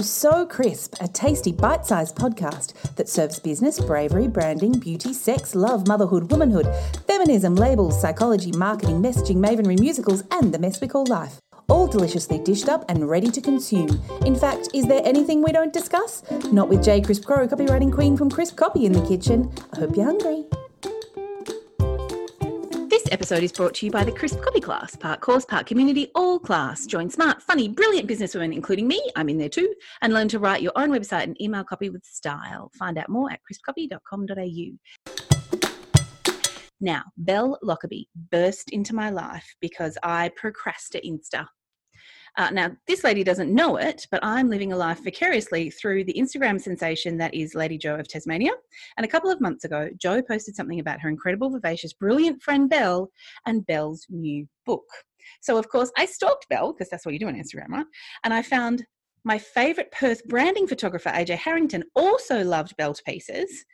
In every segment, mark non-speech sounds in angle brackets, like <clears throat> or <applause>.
So Crisp, a tasty bite sized podcast that serves business, bravery, branding, beauty, sex, love, motherhood, womanhood, feminism, labels, psychology, marketing, messaging, mavenry, musicals, and the mess we call life. All deliciously dished up and ready to consume. In fact, is there anything we don't discuss? Not with J. Crisp Crow, copywriting queen from Crisp Copy in the kitchen. I hope you're hungry. This episode is brought to you by the Crisp Copy Class, part course, part community, all class. Join smart, funny, brilliant businesswomen, including me, I'm in there too, and learn to write your own website and email copy with style. Find out more at crispcopy.com.au. Now, Belle Lockerbie burst into my life because I procrastinate Insta. Uh, now, this lady doesn't know it, but I'm living a life vicariously through the Instagram sensation that is Lady Jo of Tasmania. And a couple of months ago, Jo posted something about her incredible, vivacious, brilliant friend Belle and Belle's new book. So, of course, I stalked Belle because that's what you do on Instagram, right? And I found my favorite Perth branding photographer, AJ Harrington, also loved Belle to pieces.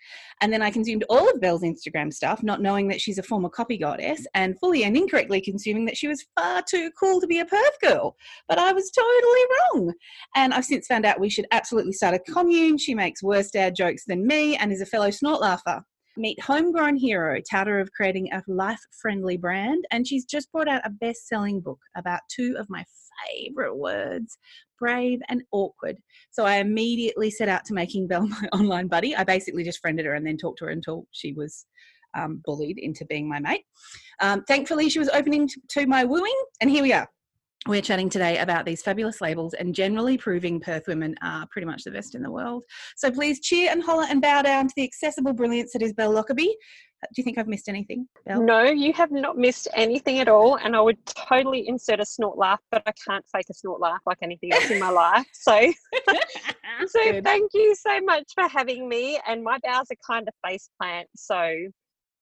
And then I consumed all of Belle's Instagram stuff, not knowing that she's a former copy goddess, and fully and incorrectly consuming that she was far too cool to be a Perth girl. But I was totally wrong. And I've since found out we should absolutely start a commune. She makes worse dad jokes than me and is a fellow snort laugher. Meet homegrown hero, touter of creating a life friendly brand, and she's just brought out a best selling book about two of my favorite words brave and awkward. So I immediately set out to making Belle <laughs> my online buddy. I basically just friended her and then talked to her until she was um, bullied into being my mate. Um, thankfully, she was opening to my wooing, and here we are. We're chatting today about these fabulous labels and generally proving Perth women are pretty much the best in the world. So please cheer and holler and bow down to the accessible brilliance that is Belle Lockerbie. Do you think I've missed anything, Belle? No, you have not missed anything at all. And I would totally insert a snort laugh, but I can't fake a snort laugh like anything else in my <laughs> life. So, <laughs> so Good. thank you so much for having me. And my bows are kind of face plant. So,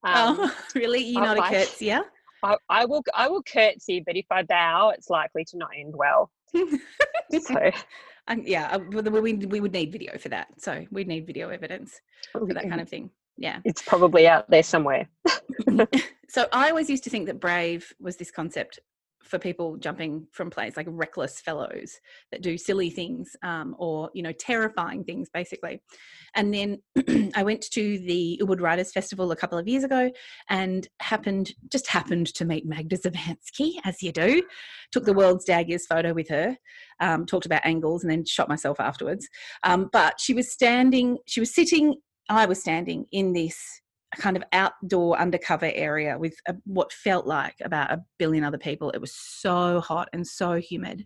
um, oh, <laughs> really? You're not a like- curtsier? I, I will I will curtsy, but if I bow, it's likely to not end well. So, Um, yeah, uh, we, we would need video for that. So we'd need video evidence for that kind of thing. Yeah. it's probably out there somewhere. <laughs> so I always used to think that brave was this concept for people jumping from planes, like reckless fellows that do silly things um, or you know terrifying things, basically. And then <clears throat> I went to the Ubud Writers Festival a couple of years ago, and happened just happened to meet Magda Szubanski, as you do. Took the world's daggiest photo with her, um, talked about angles, and then shot myself afterwards. Um, but she was standing, she was sitting, I was standing in this kind of outdoor undercover area with a, what felt like about a billion other people. It was so hot and so humid.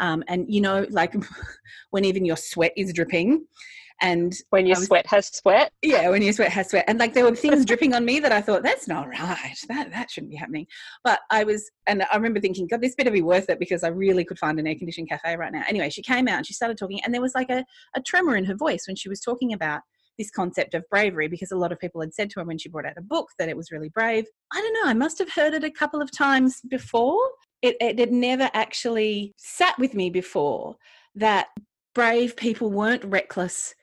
Um, and you know, like <laughs> when even your sweat is dripping. And When your was- sweat has sweat. yeah, when your sweat has sweat. And like there were things <laughs> dripping on me that I thought, that's not right. That that shouldn't be happening. But I was and I remember thinking, God, this better be worth it because I really could find an air conditioned cafe right now. Anyway, she came out and she started talking, and there was like a, a tremor in her voice when she was talking about this concept of bravery because a lot of people had said to her when she brought out a book that it was really brave. I don't know, I must have heard it a couple of times before. It, it had never actually sat with me before that brave people weren't reckless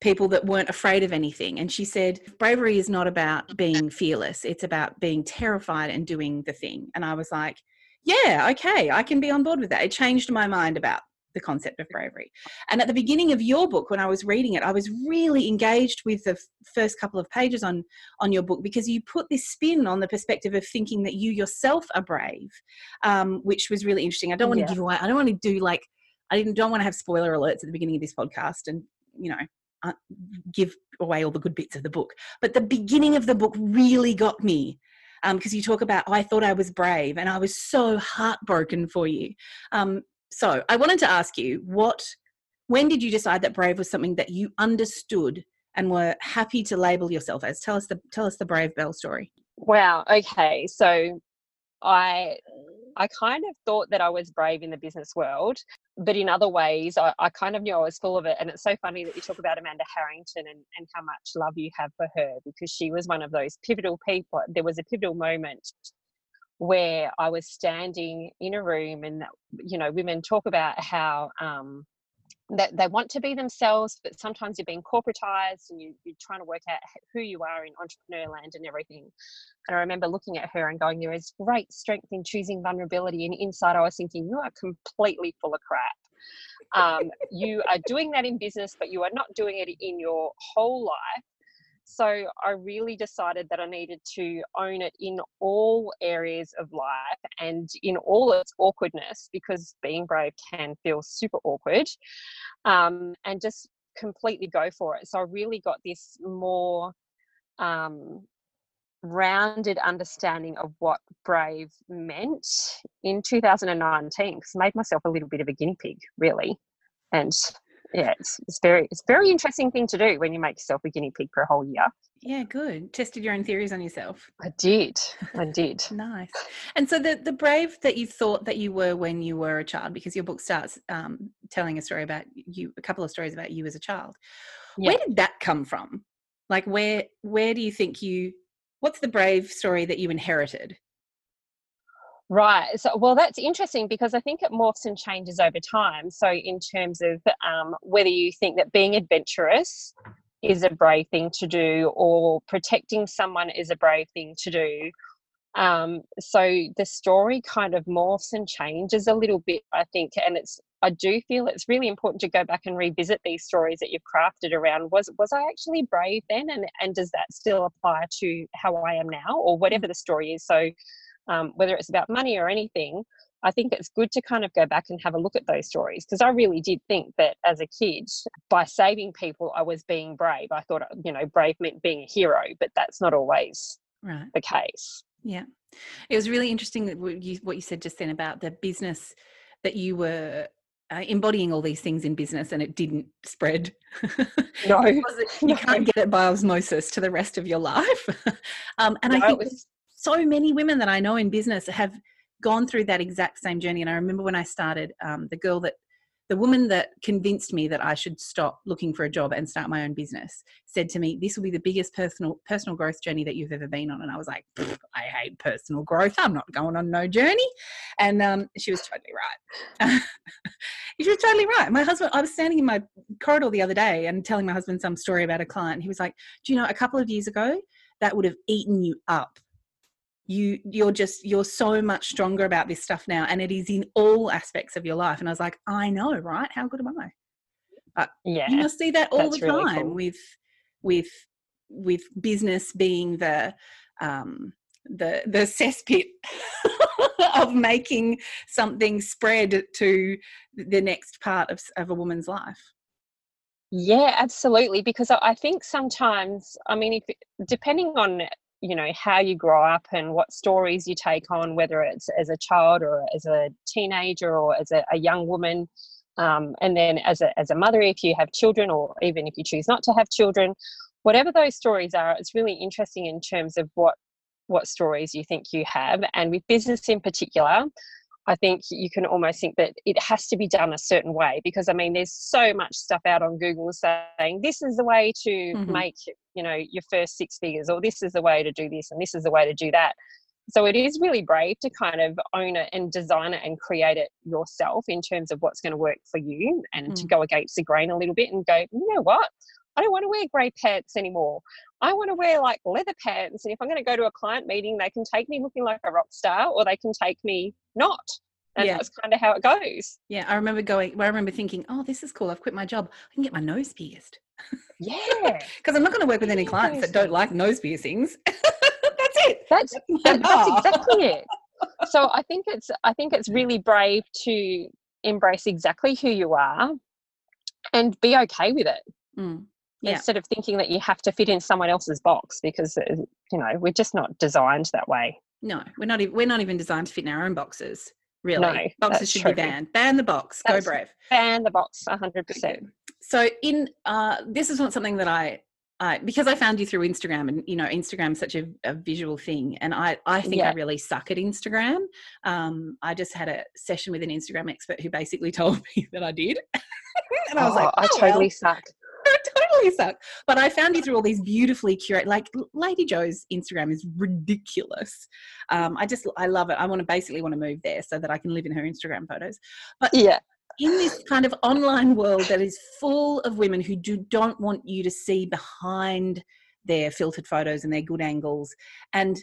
people that weren't afraid of anything. And she said, bravery is not about being fearless, it's about being terrified and doing the thing. And I was like, yeah, okay, I can be on board with that. It changed my mind about the concept of bravery. And at the beginning of your book, when I was reading it, I was really engaged with the f- first couple of pages on on your book because you put this spin on the perspective of thinking that you yourself are brave, um, which was really interesting. I don't want to Yeah. give away. I don't want to do like I didn't don't want to have spoiler alerts at the beginning of this podcast, and you know uh, give away all the good bits of the book. But the beginning of the book really got me because you talk about, oh, I thought I was brave and I was so heartbroken for you. Um, so I wanted to ask you, what, when did you decide that brave was something that you understood and were happy to label yourself as? Tell us the tell us the brave Belle story. Wow. Okay. So I I kind of thought that I was brave in the business world, but in other ways, I, I kind of knew I was full of it. And it's so funny that you talk about Amanda Harrington and, and how much love you have for her because she was one of those pivotal people. There was a pivotal moment where I was standing in a room and, you know, women talk about how um, that they want to be themselves, but sometimes you're being corporatized and you, you're trying to work out who you are in entrepreneur land and everything. And I remember looking at her and going, There is great strength in choosing vulnerability. And inside, I was thinking, You are completely full of crap. um, you are doing that in business, but you are not doing it in your whole life. So I really decided that I needed to own it in all areas of life and in all its awkwardness because being brave can feel super awkward um, and just completely go for it. So I really got this more um, rounded understanding of what brave meant in 2019 because made myself a little bit of a guinea pig, really. And yeah, it's, it's very it's very interesting thing to do when you make yourself a guinea pig for a whole year. Yeah, good. Tested your own theories on yourself. I did. I did. <laughs> nice. And so the the brave that you thought that you were when you were a child, because your book starts um, telling a story about you, a couple of stories about you as a child. Yeah. Where did that come from? Like where where do you think you? What's the brave story that you inherited? Right. So, well, that's interesting because I think it morphs and changes over time. So, in terms of um, whether you think that being adventurous is a brave thing to do or protecting someone is a brave thing to do. Um, so, the story kind of morphs and changes a little bit, I think. And it's, I do feel it's really important to go back and revisit these stories that you've crafted around was was I actually brave then and and does that still apply to how I am now or whatever the story is so um, whether it's about money or anything, I think it's good to kind of go back and have a look at those stories because I really did think that as a kid, by saving people, I was being brave. I thought, you know, brave meant being a hero, but that's not always right. the case. Yeah. It was really interesting that what you, what you said just then about the business that you were uh, embodying all these things in business and it didn't spread. <laughs> No. you <laughs> no. can't get it by osmosis to the rest of your life. <laughs> um, and no, I think was, so many women that I know in business have gone through that exact same journey. And I remember when I started, um, the girl that, the woman that convinced me that I should stop looking for a job and start my own business said to me, "This will be the biggest personal personal growth journey that you've ever been on." And I was like, "I hate personal growth. I'm not going on no journey." And um, she was totally right. <laughs> she was totally right. My husband, I was standing in my corridor the other day and telling my husband some story about a client. He was like, "Do you know? A couple of years ago, that would have eaten you up you you're just you're so much stronger about this stuff now and it is in all aspects of your life. And i was like i know right? How good am i? But yeah you must see that all the time really cool. with with with business being the um the the cesspit <laughs> of making something spread to the next part of, of a woman's life. Yeah absolutely because i think sometimes i mean if depending on you know how you grow up and what stories you take on whether it's as a child or as a teenager or as a, a young woman um, and then as a, as a mother if you have children or even if you choose not to have children whatever those stories are it's really interesting in terms of what what stories you think you have. And with business in particular I think you can almost think that it has to be done a certain way because I mean, there's so much stuff out on Google saying this is the way to mm-hmm. make you know your first six figures, or this is the way to do this, and this is the way to do that. So it is really brave to kind of own it and design it and create it yourself in terms of what's going to work for you, and mm. to go against the grain a little bit and go, you know what, I don't want to wear grey pants anymore. I want to wear like leather pants. And if I'm going to go to a client meeting, they can take me looking like a rock star or they can take me not. And yeah. that's kind of how it goes. Yeah. I remember going, well, I remember thinking, oh, this is cool. I've quit my job. I can get my nose pierced. Yeah. <laughs> Because I'm not going to work with any clients that don't like nose piercings. <laughs> that's it. That's, <laughs> that's, that's exactly it. So I think it's I think it's really brave to embrace exactly who you are and be okay with it. Mm yeah. instead of thinking that you have to fit in someone else's box because uh, you know we're just not designed that way no we're not even we're not even designed to fit in our own boxes really no, boxes should true. be banned ban the box that's, go brave ban the box 100% so in uh this is not something that i because I found you through Instagram, and you know, Instagram is such a, a, visual thing, and I, I think yeah. I really suck at Instagram. Um, I just had a session with an Instagram expert who basically <laughs> told me that I did, <laughs> and I was oh, like, oh, I totally well. suck. Totally suck. But I found you through all these beautifully curated, like Lady Jo's Instagram is ridiculous. Um, I just, I love it. I want to basically want to move there so that I can live in her Instagram photos. But yeah. In this kind of online world that is full of women who do don't want you to see behind their filtered photos and their good angles, and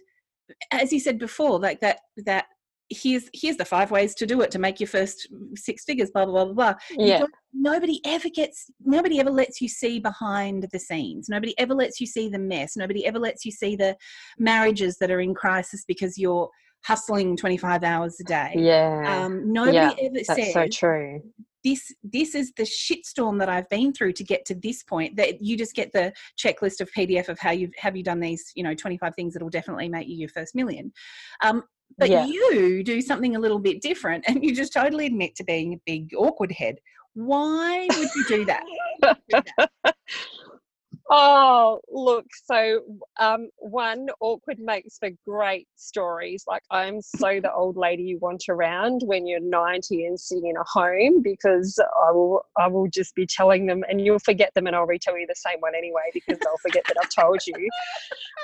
as you said before, like that that here's here's the five ways to do it to make your first six figures blah blah blah blah Yeah. nobody ever gets nobody ever lets you see behind the scenes nobody ever lets you see the mess nobody ever lets you see the marriages that are in crisis because you're hustling 25 hours a day Yeah. um, nobody Yeah, ever That's says so true. this this is the shitstorm that I've been through to get to this point. That you just get the checklist of PDF of how you have you done these, you know, twenty five things that will definitely make you your first million. Um, but Yeah. you do something a little bit different, and you just totally admit to being a big awkward head. Why would you do that? <laughs> Oh, look. So, um, one, awkward makes for great stories. Like, I'm so the old lady you want around when you're 90 and sitting in a home because I will, I will just be telling them, and you'll forget them, and I'll retell you the same one anyway because I'll forget that I've told you.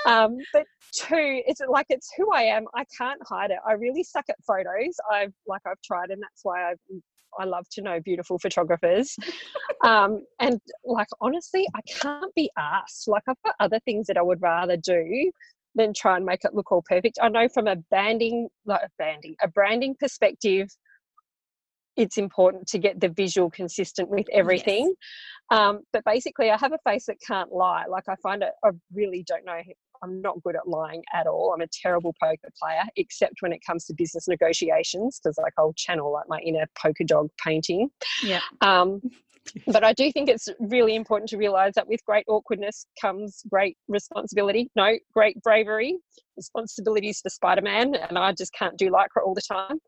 Um, but two, it's like it's who I am. I can't hide it. I really suck at photos. I've like I've tried, and that's why I've I love to know beautiful photographers. um, and like honestly, I can't be asked. Like I've got other things that I would rather do than try and make it look all perfect. I know from a banding, like a banding, a branding perspective, it's important to get the visual consistent with everything. Um, but basically, I have a face that can't lie. Like I find it, I really don't know. I'm not good at lying at all. I'm a terrible poker player, except when it comes to business negotiations, because like I'll channel like my inner poker dog painting. Yeah. Um, <laughs> but I do think it's really important to realize that with great awkwardness comes great responsibility. No, great bravery, responsibilities for Spider Man, and I just can't do lycra all the time.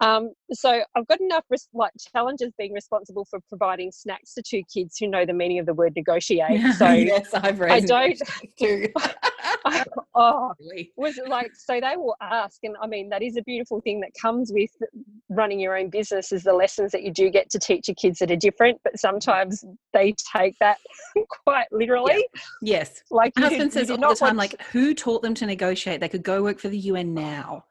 Um, so I've got enough res- like challenges being responsible for providing snacks to two kids who know the meaning of the word negotiate. <laughs> So yes, I've I don't. <laughs> too. I, <laughs> oh, was like so they will ask and i mean that is a beautiful thing that comes with running your own business is the lessons that you do get to teach your kids that are different but sometimes they take that <laughs> quite literally Yes. like My husband says all the time, like, who taught them to negotiate? They could go work for the UN now.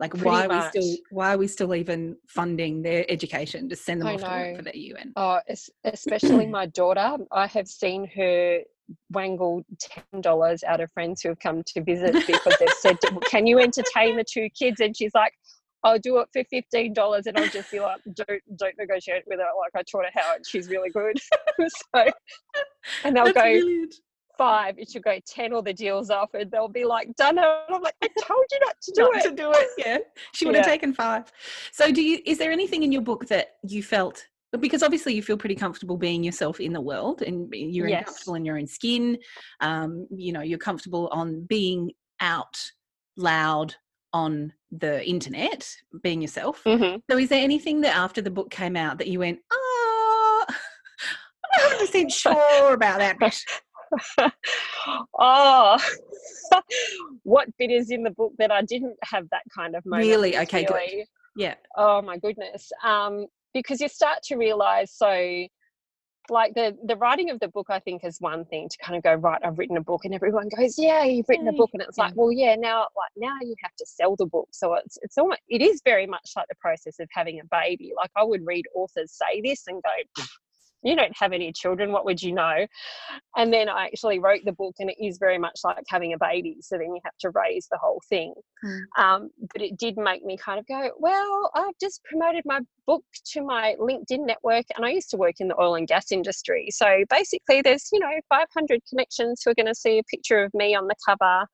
Like, why are we still why are we still even funding their education? Just send them I off to work for the UN. Oh, especially my daughter. I have seen her wangle ten dollars out of friends who have come to visit because they've said, <laughs> "Can you entertain the two kids?" And she's like, "I'll do it for fifteen dollars," and I'll just be like, "Don't don't negotiate with her." Like I taught her how, and she's really good. <laughs> so, and they'll That's go brilliant. five, and she'll go ten, or the deal's off, and they'll be like, "Done it." And I'm like, "I told you not to do Not it." to do it. Yeah, she would have taken five. So, do you? Is there anything in your book that you felt? Because obviously you feel pretty comfortable being yourself in the world, and you're Yes. comfortable in your own skin. Um, you know, you're comfortable on being out loud on the internet, being yourself. Mhm. So, is there anything that after the book came out that you went, oh, <laughs> I'm not 100% sure about that bit? <laughs> oh, <laughs> what bit is in the book that I didn't have that kind of moment? Really? Okay, good. Yeah. Oh my goodness. Um, because you start to realize so like the the writing of the book I think is one thing to kind of go, right, I've written a book and everyone goes, Yeah, you've written a mm, book and it's like, well yeah, now like now you have to sell the book. So it's it's almost it is very much like the process of having a baby. Like I would read authors say this and go, you don't have any children, what would you know? And then I actually wrote the book, and it is very much like having a baby. So then you have to raise the whole thing. Mm. Um, but it did make me kind of go, well, I've just promoted my book to my LinkedIn network, and I used to work in the oil and gas industry. So basically, there's you know 500 connections who are going to see a picture of me on the cover.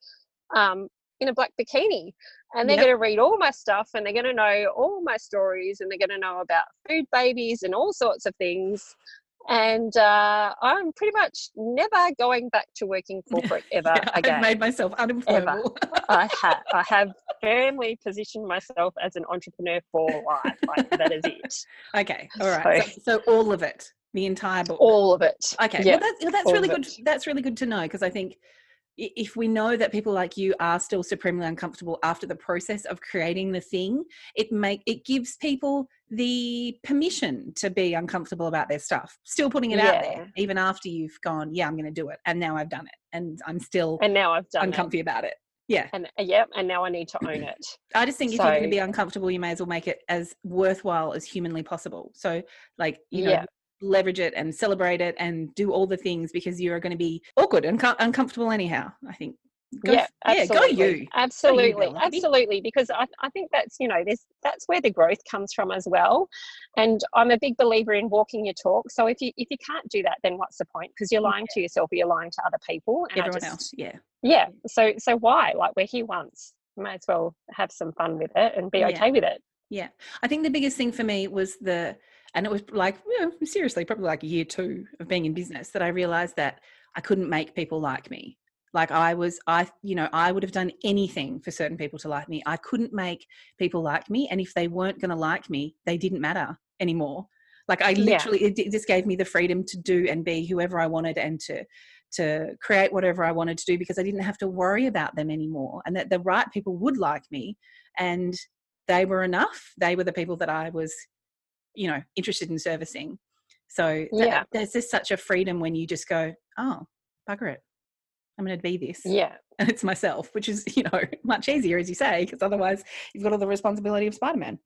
Um, in a black bikini and they're Yep. going to read all my stuff and they're going to know all my stories and they're going to know about food babies and all sorts of things and uh, i'm pretty much never going back to working <laughs> corporate ever Yeah, <laughs> I've made myself unemployable. i <laughs> have i have firmly positioned myself as an entrepreneur for life like that is it okay, all right. So, so all of it, the entire book. all of it Okay, yeah well, that's, well, that's all really good. That's really good to know because I think if we know that people like you are still supremely uncomfortable after the process of creating the thing, it make it gives people the permission to be uncomfortable about their stuff, still putting it out there, even after you've gone, yeah, I'm going to do it, and now I've done it, and I'm still and now i've done it uncomfy about it. Yeah, and uh, yeah and now i need to own it I just think if you're going to be uncomfortable, you may as well make it as worthwhile as humanly possible. So, like, you know, Yeah. Leverage it and celebrate it and do all the things because you're going to be awkward and co- uncomfortable anyhow. I think. Go, yeah, yeah, go you. Absolutely, absolutely. Because I, I think that's you know, there's that's where the growth comes from as well. And I'm a big believer in walking your talk. So if you if you can't do that, then what's the point? Because you're mm. lying yeah. to yourself, or you're lying to other people. And Everyone just, else, yeah, yeah. So so why? Like we're here once. Might as well have some fun with it and be yeah. okay with it. Yeah, I think the biggest thing for me was the, and it was like you know, seriously, probably like a year two of being in business that I realized that I couldn't make people like me. Like i was i you know i would have done anything for certain people to like me. I couldn't make people like me and if they weren't going to like me they didn't matter anymore. Like i literally yeah. it, just gave me the freedom to do and be whoever i wanted and to to create whatever i wanted to do because i didn't have to worry about them anymore and that the right people would like me and they were enough. They were the people that i was you know interested in servicing so yeah. there's just such a freedom when you just go oh bugger it I'm going to be this. Yeah. <laughs> And it's myself, which is, you know, <laughs> much easier, as you say, because otherwise you've got all the responsibility of Spider Man.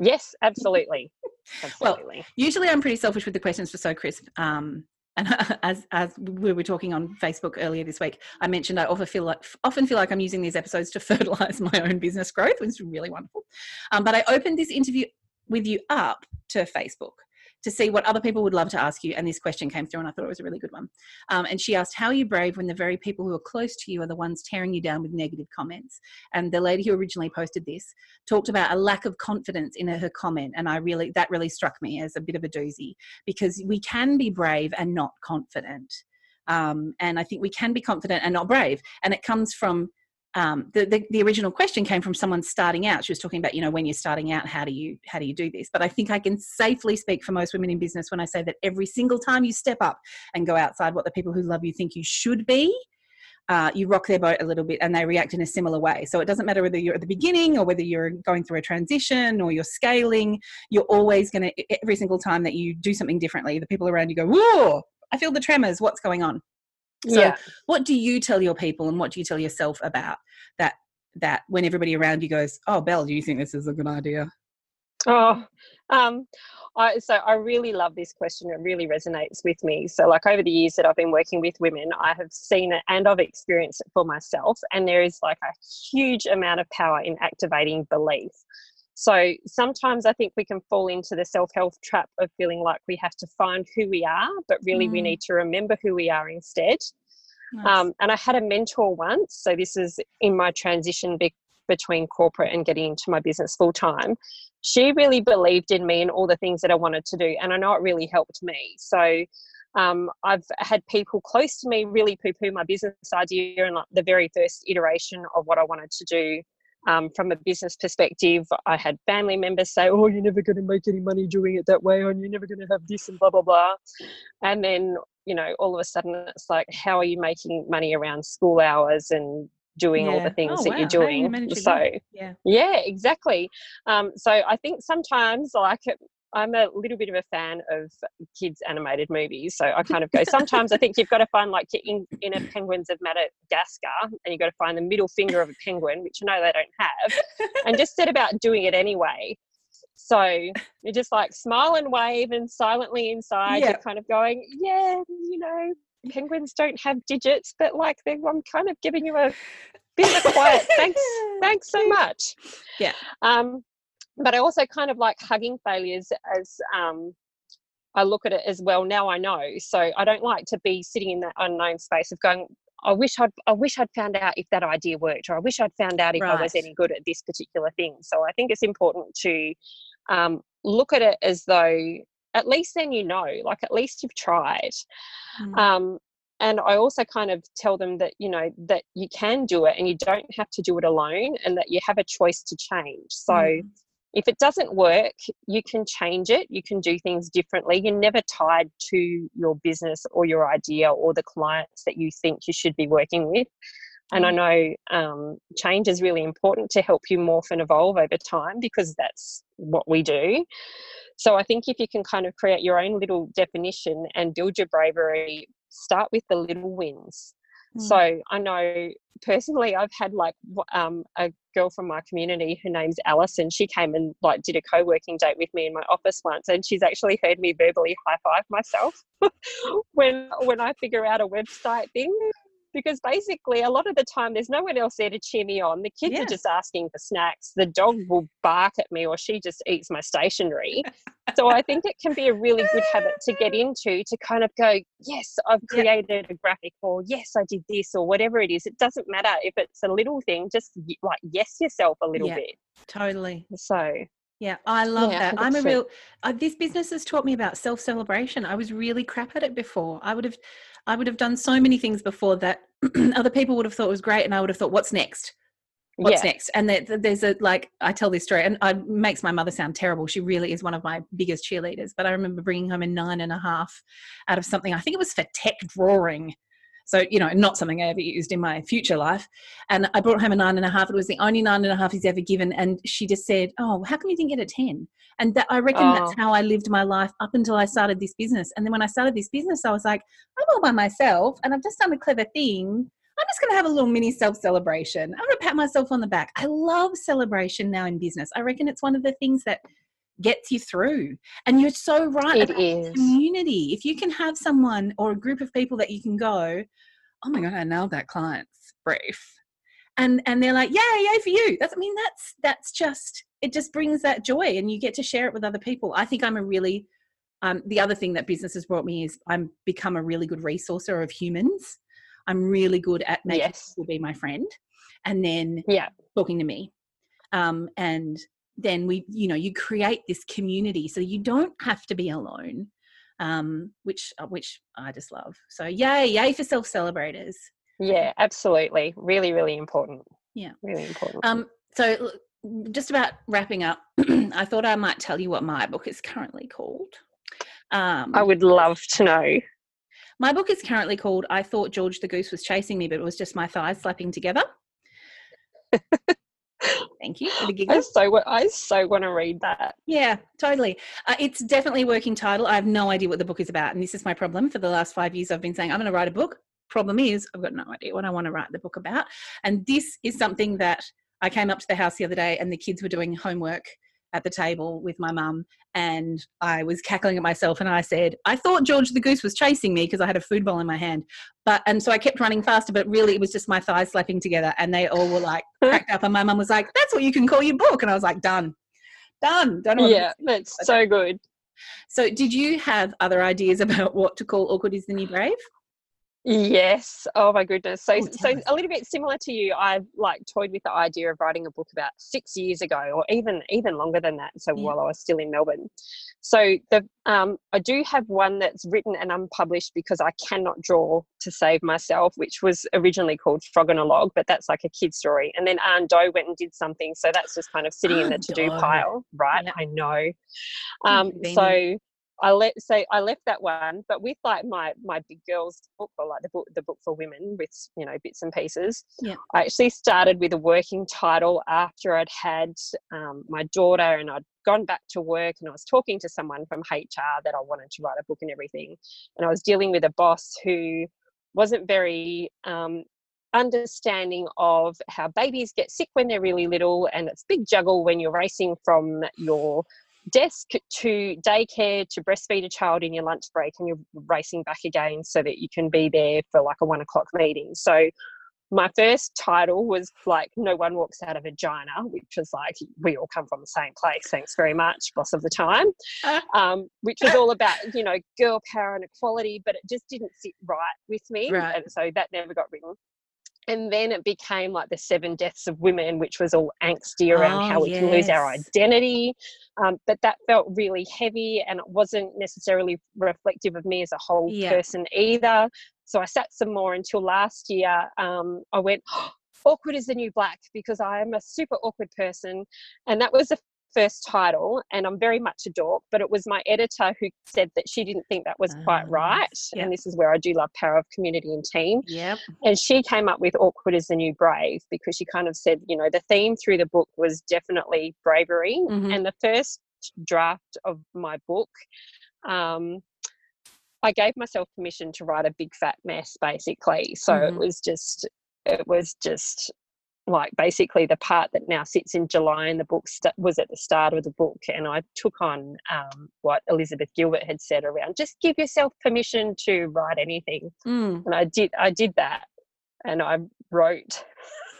Yes, absolutely. <laughs> absolutely. Well, usually I'm pretty selfish with the questions for So Crisp. Um, and as as we were talking on Facebook earlier this week, I mentioned I often feel like often feel like I'm using these episodes to fertilize my own business growth, which is really wonderful. Um, but I opened this interview with you up to Facebook to see what other people would love to ask you. And this question came through, and I thought it was a really good one. Um, and she asked, How are you brave when the very people who are close to you are the ones tearing you down with negative comments? And the lady who originally posted this talked about a lack of confidence in her, comment. And I really, that really struck me as a bit of a doozy because we can be brave and not confident. Um, and I think we can be confident and not brave. And it comes from um, the, the, the original question came from someone starting out. She was talking about, you know, when you're starting out, how do you how do you do this? But I think I can safely speak for most women in business when I say that every single time you step up and go outside what the people who love you think you should be, uh, you rock their boat a little bit and they react in a similar way. So it doesn't matter whether you're at the beginning or whether you're going through a transition or you're scaling, you're always going to, every single time that you do something differently, the people around you go, Whoa, I feel the tremors. What's going on? So yeah. what do you tell your people and what do you tell yourself about that that when everybody around you goes, Oh Belle, do you think this is a good idea? Oh, um, I, so I really love this question. It really resonates with me. So, like over the years that I've been working with women, I have seen it and I've experienced it for myself. And there is like a huge amount of power in activating belief. So sometimes I think we can fall into the self help trap of feeling like we have to find who we are, but really mm. we need to remember who we are instead. Nice. Um, and I had a mentor once, so this is in my transition be- between corporate and getting into my business full time. She really believed in me and all the things that I wanted to do, and I know it really helped me. So um, I've had people close to me really poo poo my business idea and like the very first iteration of what I wanted to do um, from a business perspective, I had family members say, "Oh, you're never going to make any money doing it that way, and you're never going to have this and blah blah blah." And then, you know, all of a sudden, it's like, "How are you making money around school hours and doing yeah. all the things oh, that wow. you're doing?" You so, yeah, yeah, exactly. Um, so I think sometimes, like I'm a little bit of a fan of kids animated movies. So I kind of go, <laughs> sometimes I think you've got to find like your inner penguins of Madagascar and you've got to find the middle finger of a penguin, which I know they don't have, and just set about doing it anyway. So you're just like smile and wave and silently inside you're kind of going, yeah, you know, penguins don't have digits, but like I'm kind of giving you a bit of a quiet thanks, <laughs> thanks so much. Yeah. Um, but I also kind of like hugging failures as um, I look at it as well. Now I know, so I don't like to be sitting in that unknown space of going. I wish I'd I wish I'd found out if that idea worked, or I wish I'd found out if right. I was any good at this particular thing. So I think it's important to um, look at it as though at least then you know, like at least you've tried. Mm. Um, and I also kind of tell them that you know that you can do it and you don't have to do it alone, and that you have a choice to change. So. Mm if it doesn't work, you can change it. You can do things differently. You're never tied to your business or your idea or the clients that you think you should be working with. And I mm. know um, change is really important to help you morph and evolve over time because that's what we do. So I think if you can kind of create your own little definition and build your bravery, start with the little wins. Mm. So I know personally, I've had like um, a girl from my community, her name's Alison. She came and like did a co-working date with me in my office once, and she's actually heard me verbally high five myself <laughs> when when I figure out a website thing because basically a lot of the time there's no one else there to cheer me on. The kids Yeah. are just asking for snacks. The dog will bark at me or she just eats my stationery. <laughs> so I think it can be a really good habit to get into to kind of go, yes, I've created a graphic or yes, I did this or whatever it is. It doesn't matter if it's a little thing, just like yes yourself a little Yeah. bit. Totally. So Yeah, I love Yeah, that. I'm a real. Uh, this business has taught me about self celebration. I was really crap at it before. I would have, I would have done so many things before that <clears throat> other people would have thought was great, and I would have thought, "What's next? What's yeah, next?" And there's a like I tell this story, and it makes my mother sound terrible. She really is one of my biggest cheerleaders. But I remember bringing home a nine and a half out of something. I think it was for tech drawing. So, you know, not something I ever used in my future life. And I brought home a nine and a half. It was the only nine and a half he's ever given. And she just said, Oh, how come you didn't get a 10? And that I reckon that's Oh. how I lived my life up until I started this business. And then when I started this business, I was like, I'm all by myself and I've just done a clever thing. I'm just going to have a little mini self celebration. I'm going to pat myself on the back. I love celebration now in business. I reckon it's one of the things that gets you through. And you're so right. it is. community. If you can have someone or a group of people that you can go, oh my god, I nailed that client's brief, and and they're like, yay, yay for you. That's I mean that's that's just it just brings that joy, and you get to share it with other people. I think I'm a really um, the other thing that business has brought me is I'm become a really good resourcer of humans. I'm really good at making Yes. people be my friend, and then Yeah. talking to me um, and then we you know you create this community so you don't have to be alone um, which uh, which i just love so yay yay for self celebrators Yeah, absolutely. Really, really important. Yeah. Really important. um, so just about wrapping up <clears throat> i thought i might tell you what my book is currently called um, I would love to know. My book is currently called i thought george the goose was chasing me but it was just my thighs slapping together <laughs> thank you for the giggle. I so I so want to read that. Yeah, totally. Uh, it's definitely a working title. I have no idea what the book is about. And this is my problem. For the last five years, I've been saying, I'm going to write a book. Problem is, I've got no idea what I want to write the book about. And this is something that I came up to the house the other day and the kids were doing homework at the table with my mum. And I was cackling at myself and I said, I thought George the Goose was chasing me because I had a food bowl in my hand. But, and so I kept running faster, but really it was just my thighs slapping together. And they all were like, <laughs> cracked up. And my mum was like, that's what you can call your book. And I was like, done, done. Don't know what Yeah, that's so good. so, did you have other ideas <laughs> about what to call Awkward is the New Brave? Yes. Oh my goodness. So Oh, so a little bit similar to you. I've like toyed with the idea of writing a book about six years ago, or even even longer than that. So Yeah. while I was still in Melbourne. So the um, I do have one that's written and unpublished because I cannot draw to save myself, which was originally called Frog on a Log, but that's like a kid story. And then Anne Doe went and did something, so that's just kind of sitting in the to do pile, right? Yep. I know. Um, so I let so I left that one, but with like my my big girls book or like the book the book for women with you know bits and pieces. Yeah. I actually started with a working title after I'd had um, my daughter and I'd gone back to work and I was talking to someone from HR that I wanted to write a book and everything, and I was dealing with a boss who wasn't very um, understanding of how babies get sick when they're really little and it's big juggle when you're racing from your desk to daycare to breastfeed a child in your lunch break and you're racing back again so that you can be there for like a one o'clock meeting. So my first title was like no one walks out of vagina which was like we all come from the same place thanks very much boss of the time. Um, which was all about you know girl power and equality but it just didn't sit right with me Right. and so that never got written and then it became like the seven deaths of women which was all angsty around Oh, how we can lose our identity. Um, but that felt really heavy and it wasn't necessarily reflective of me as a whole Yeah. person either. So i sat some more until last year. Um, i went <gasps> awkward is the new black because i am a super awkward person. And that was the first title and i'm very much a dork but it was my editor who said that she didn't think that was quite Ah, right yeah. and this is where i do love power of community and team Yep. and she came up with awkward is the new brave because she kind of said you know the theme through the book was definitely bravery Mhm. and the first draft of my book um, i gave myself permission to write a big fat mess basically so it Mhm. was just it was just like basically the part that now sits in July in the book st- was at the start of the book, and I took on um, what Elizabeth Gilbert had said around just give yourself permission to write anything, Mm. and I did. I did that, and I wrote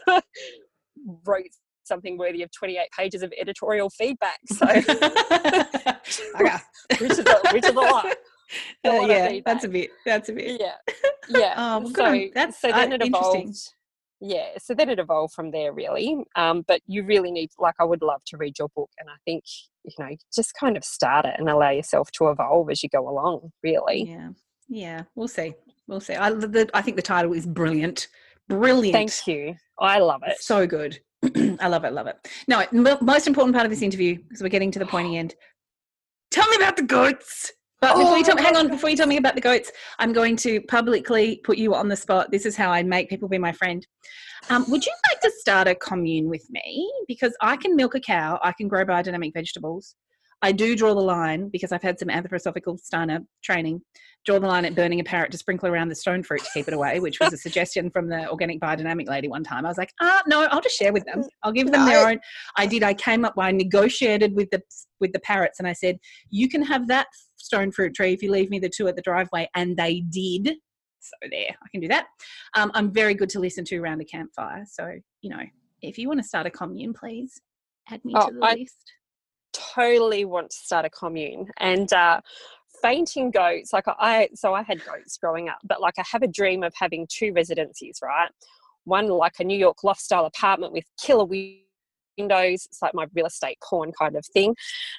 <laughs> wrote something worthy of 28 pages of editorial feedback. So, <laughs> <laughs> which, is a, which is a lot. Uh, yeah, that's a bit. That's a bit. Yeah, yeah. well, so, that's so then uh, it evolved. Yeah, so then it evolved from there, really. Um, but you really need, like, I would love to read your book, and I think you know, just kind of start it and allow yourself to evolve as you go along. Really. Yeah, yeah. We'll see. We'll see. I, the, I think the title is brilliant. Brilliant. Thank you. I love it. So good. <clears throat> I love it, love it. No, most important part of this interview, because we're getting to the pointy <gasps> end. Tell me about the goats. But before you tell me, hang on, before you tell me about the goats, I'm going to publicly put you on the spot. This is how I make people be my friend. Um, would you like to start a commune with me? Because I can milk a cow, I can grow biodynamic vegetables. I do draw the line because I've had some anthroposophical Steiner training draw the line at burning a parrot to sprinkle around the stone fruit to keep it away, which was a <laughs> suggestion from the organic biodynamic lady one time. I was like, ah, no, I'll just share with them. I'll give them their own. I did. I came up. I negotiated with the with the parrots, and I said, you can have that stone fruit tree if you leave me the two at the driveway, and they did. So there, I can do that. Um, I'm very good to listen to around a campfire. So you know, if you want to start a commune, please add me oh, to the I- list totally want to start a commune and uh, fainting goats like i so i had goats growing up but like i have a dream of having two residencies right one like a new york loft style apartment with killer windows it's like my real estate porn kind of thing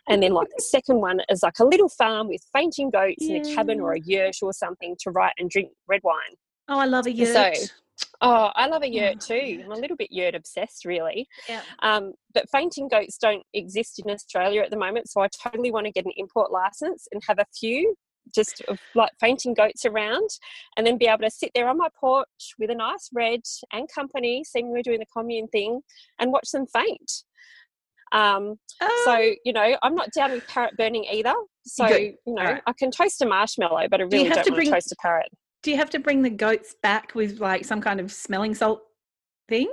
and then like the second one is like a little farm with fainting goats yeah. in a cabin or a yurt or something to write and drink red wine oh i love a yurt so Oh, I love a yurt too. I'm a little bit yurt obsessed, really. Yeah. Um, but fainting goats don't exist in Australia at the moment, so I totally want to get an import license and have a few just of like fainting goats around, and then be able to sit there on my porch with a nice red and company, seeing we're doing the commune thing, and watch them faint. Um, so um you know, I'm not down with parrot burning either. So you know, right. I can toast a marshmallow, but I really do not want bring, to toast a parrot do you have to bring the goats back with like some kind of smelling salt thing?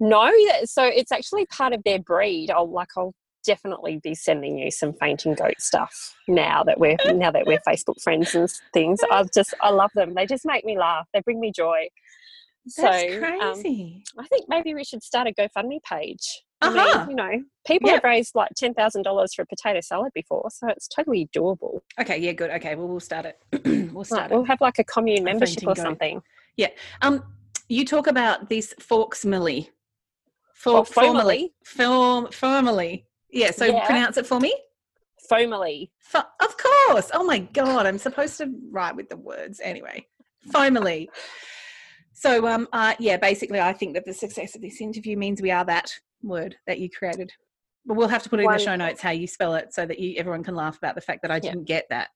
No, so it's actually part of their breed. I'll like I'll definitely be sending you some fainting goat stuff now that we're now that we're Facebook friends and things. <laughs> I just I love them. They just make me laugh. They bring me joy. That's so, um, crazy. Um, I think maybe we should start a GoFundMe page. Uh-huh. I mean, you know, people yep. have raised like ten thousand dollars for a potato salad before, so it's totally doable. Okay, yeah, good. Okay, well, we'll start it. <clears throat> we'll start. Right, it. We'll have like a commune membership or something. Yeah. Um, you talk about this Forks Millie. For, formally, form, formally. Yeah. So yeah. pronounce it for me. Foamily. F- of course. Oh my god, I'm supposed to write with the words anyway. Foamily. So, um, uh, yeah, basically, I think that the success of this interview means we are that word that you created. But we'll have to put it in the show notes how you spell it so that you, everyone can laugh about the fact that I didn't get that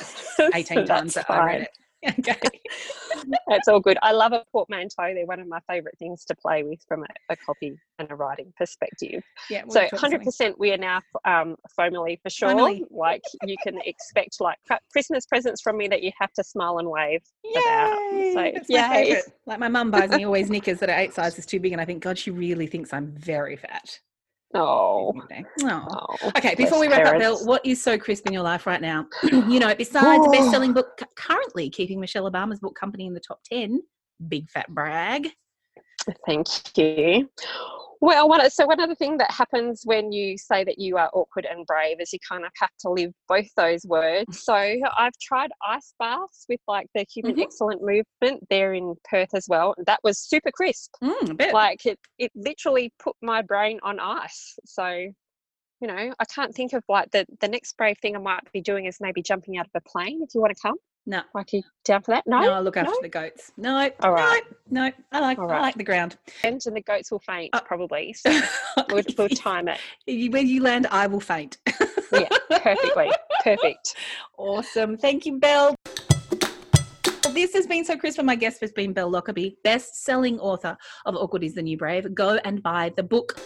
<laughs> 18 times that I read it. <laughs> Okay. <laughs> That's all good. I love a portmanteau. They're one of my favourite things to play with from a, a copy and a writing perspective. Yeah. So 100% we are now um, formally for sure. Finally. Like you can <laughs> expect like Christmas presents from me that you have to smile and wave Yay! about. So, That's my favourite. Like my mum buys me always knickers that are eight sizes too big and I think, God, she really thinks I'm very fat. Oh. oh. Okay, before we wrap parents. up, Bill, what is so crisp in your life right now? <clears throat> you know, besides the oh. best selling book currently keeping Michelle Obama's book company in the top 10, big fat brag. Thank you. Well, one, so one of the things that happens when you say that you are awkward and brave is you kind of have to live both those words. So I've tried ice baths with like the Human mm-hmm. Excellent movement there in Perth as well. That was super crisp. Mm, like it, it literally put my brain on ice. So, you know, I can't think of like the, the next brave thing I might be doing is maybe jumping out of a plane if you want to come. No. Like you down for that? No. No, I look after no? the goats. No. All right. No, no. I like right. I like the ground. And the goats will faint uh, probably. <laughs> So we'll, we'll time it. When you land, I will faint. yeah, perfectly. <laughs> Perfect. Awesome. Thank you, Belle. This has been so crisp, my guest has been Belle Lockerbie, best-selling author of Awkward is the New Brave. Go and buy the book.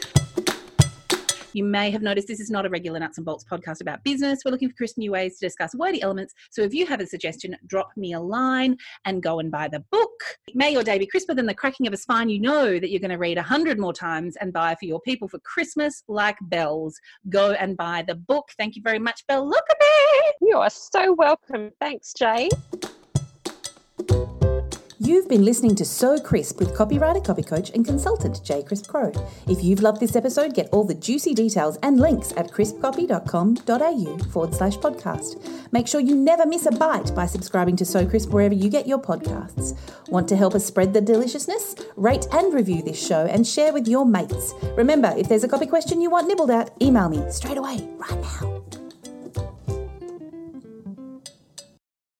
You may have noticed this is not a regular nuts and bolts podcast about business. We're looking for crisp new ways to discuss wordy elements. So if you have a suggestion, drop me a line and go and buy the book. May your day be crisper than the cracking of a spine you know that you're going to read a hundred more times and buy for your people for Christmas like bells. Go and buy the book. Thank you very much, Belle Lockerbie. You are so welcome. Thanks, Jay. You've been listening to So Crisp with copywriter, copy coach, and consultant Jay Crisp Crow. If you've loved this episode, get all the juicy details and links at crispcopy.com.au forward slash podcast. Make sure you never miss a bite by subscribing to So Crisp wherever you get your podcasts. Want to help us spread the deliciousness? Rate and review this show and share with your mates. Remember, if there's a copy question you want nibbled at, email me straight away, right now.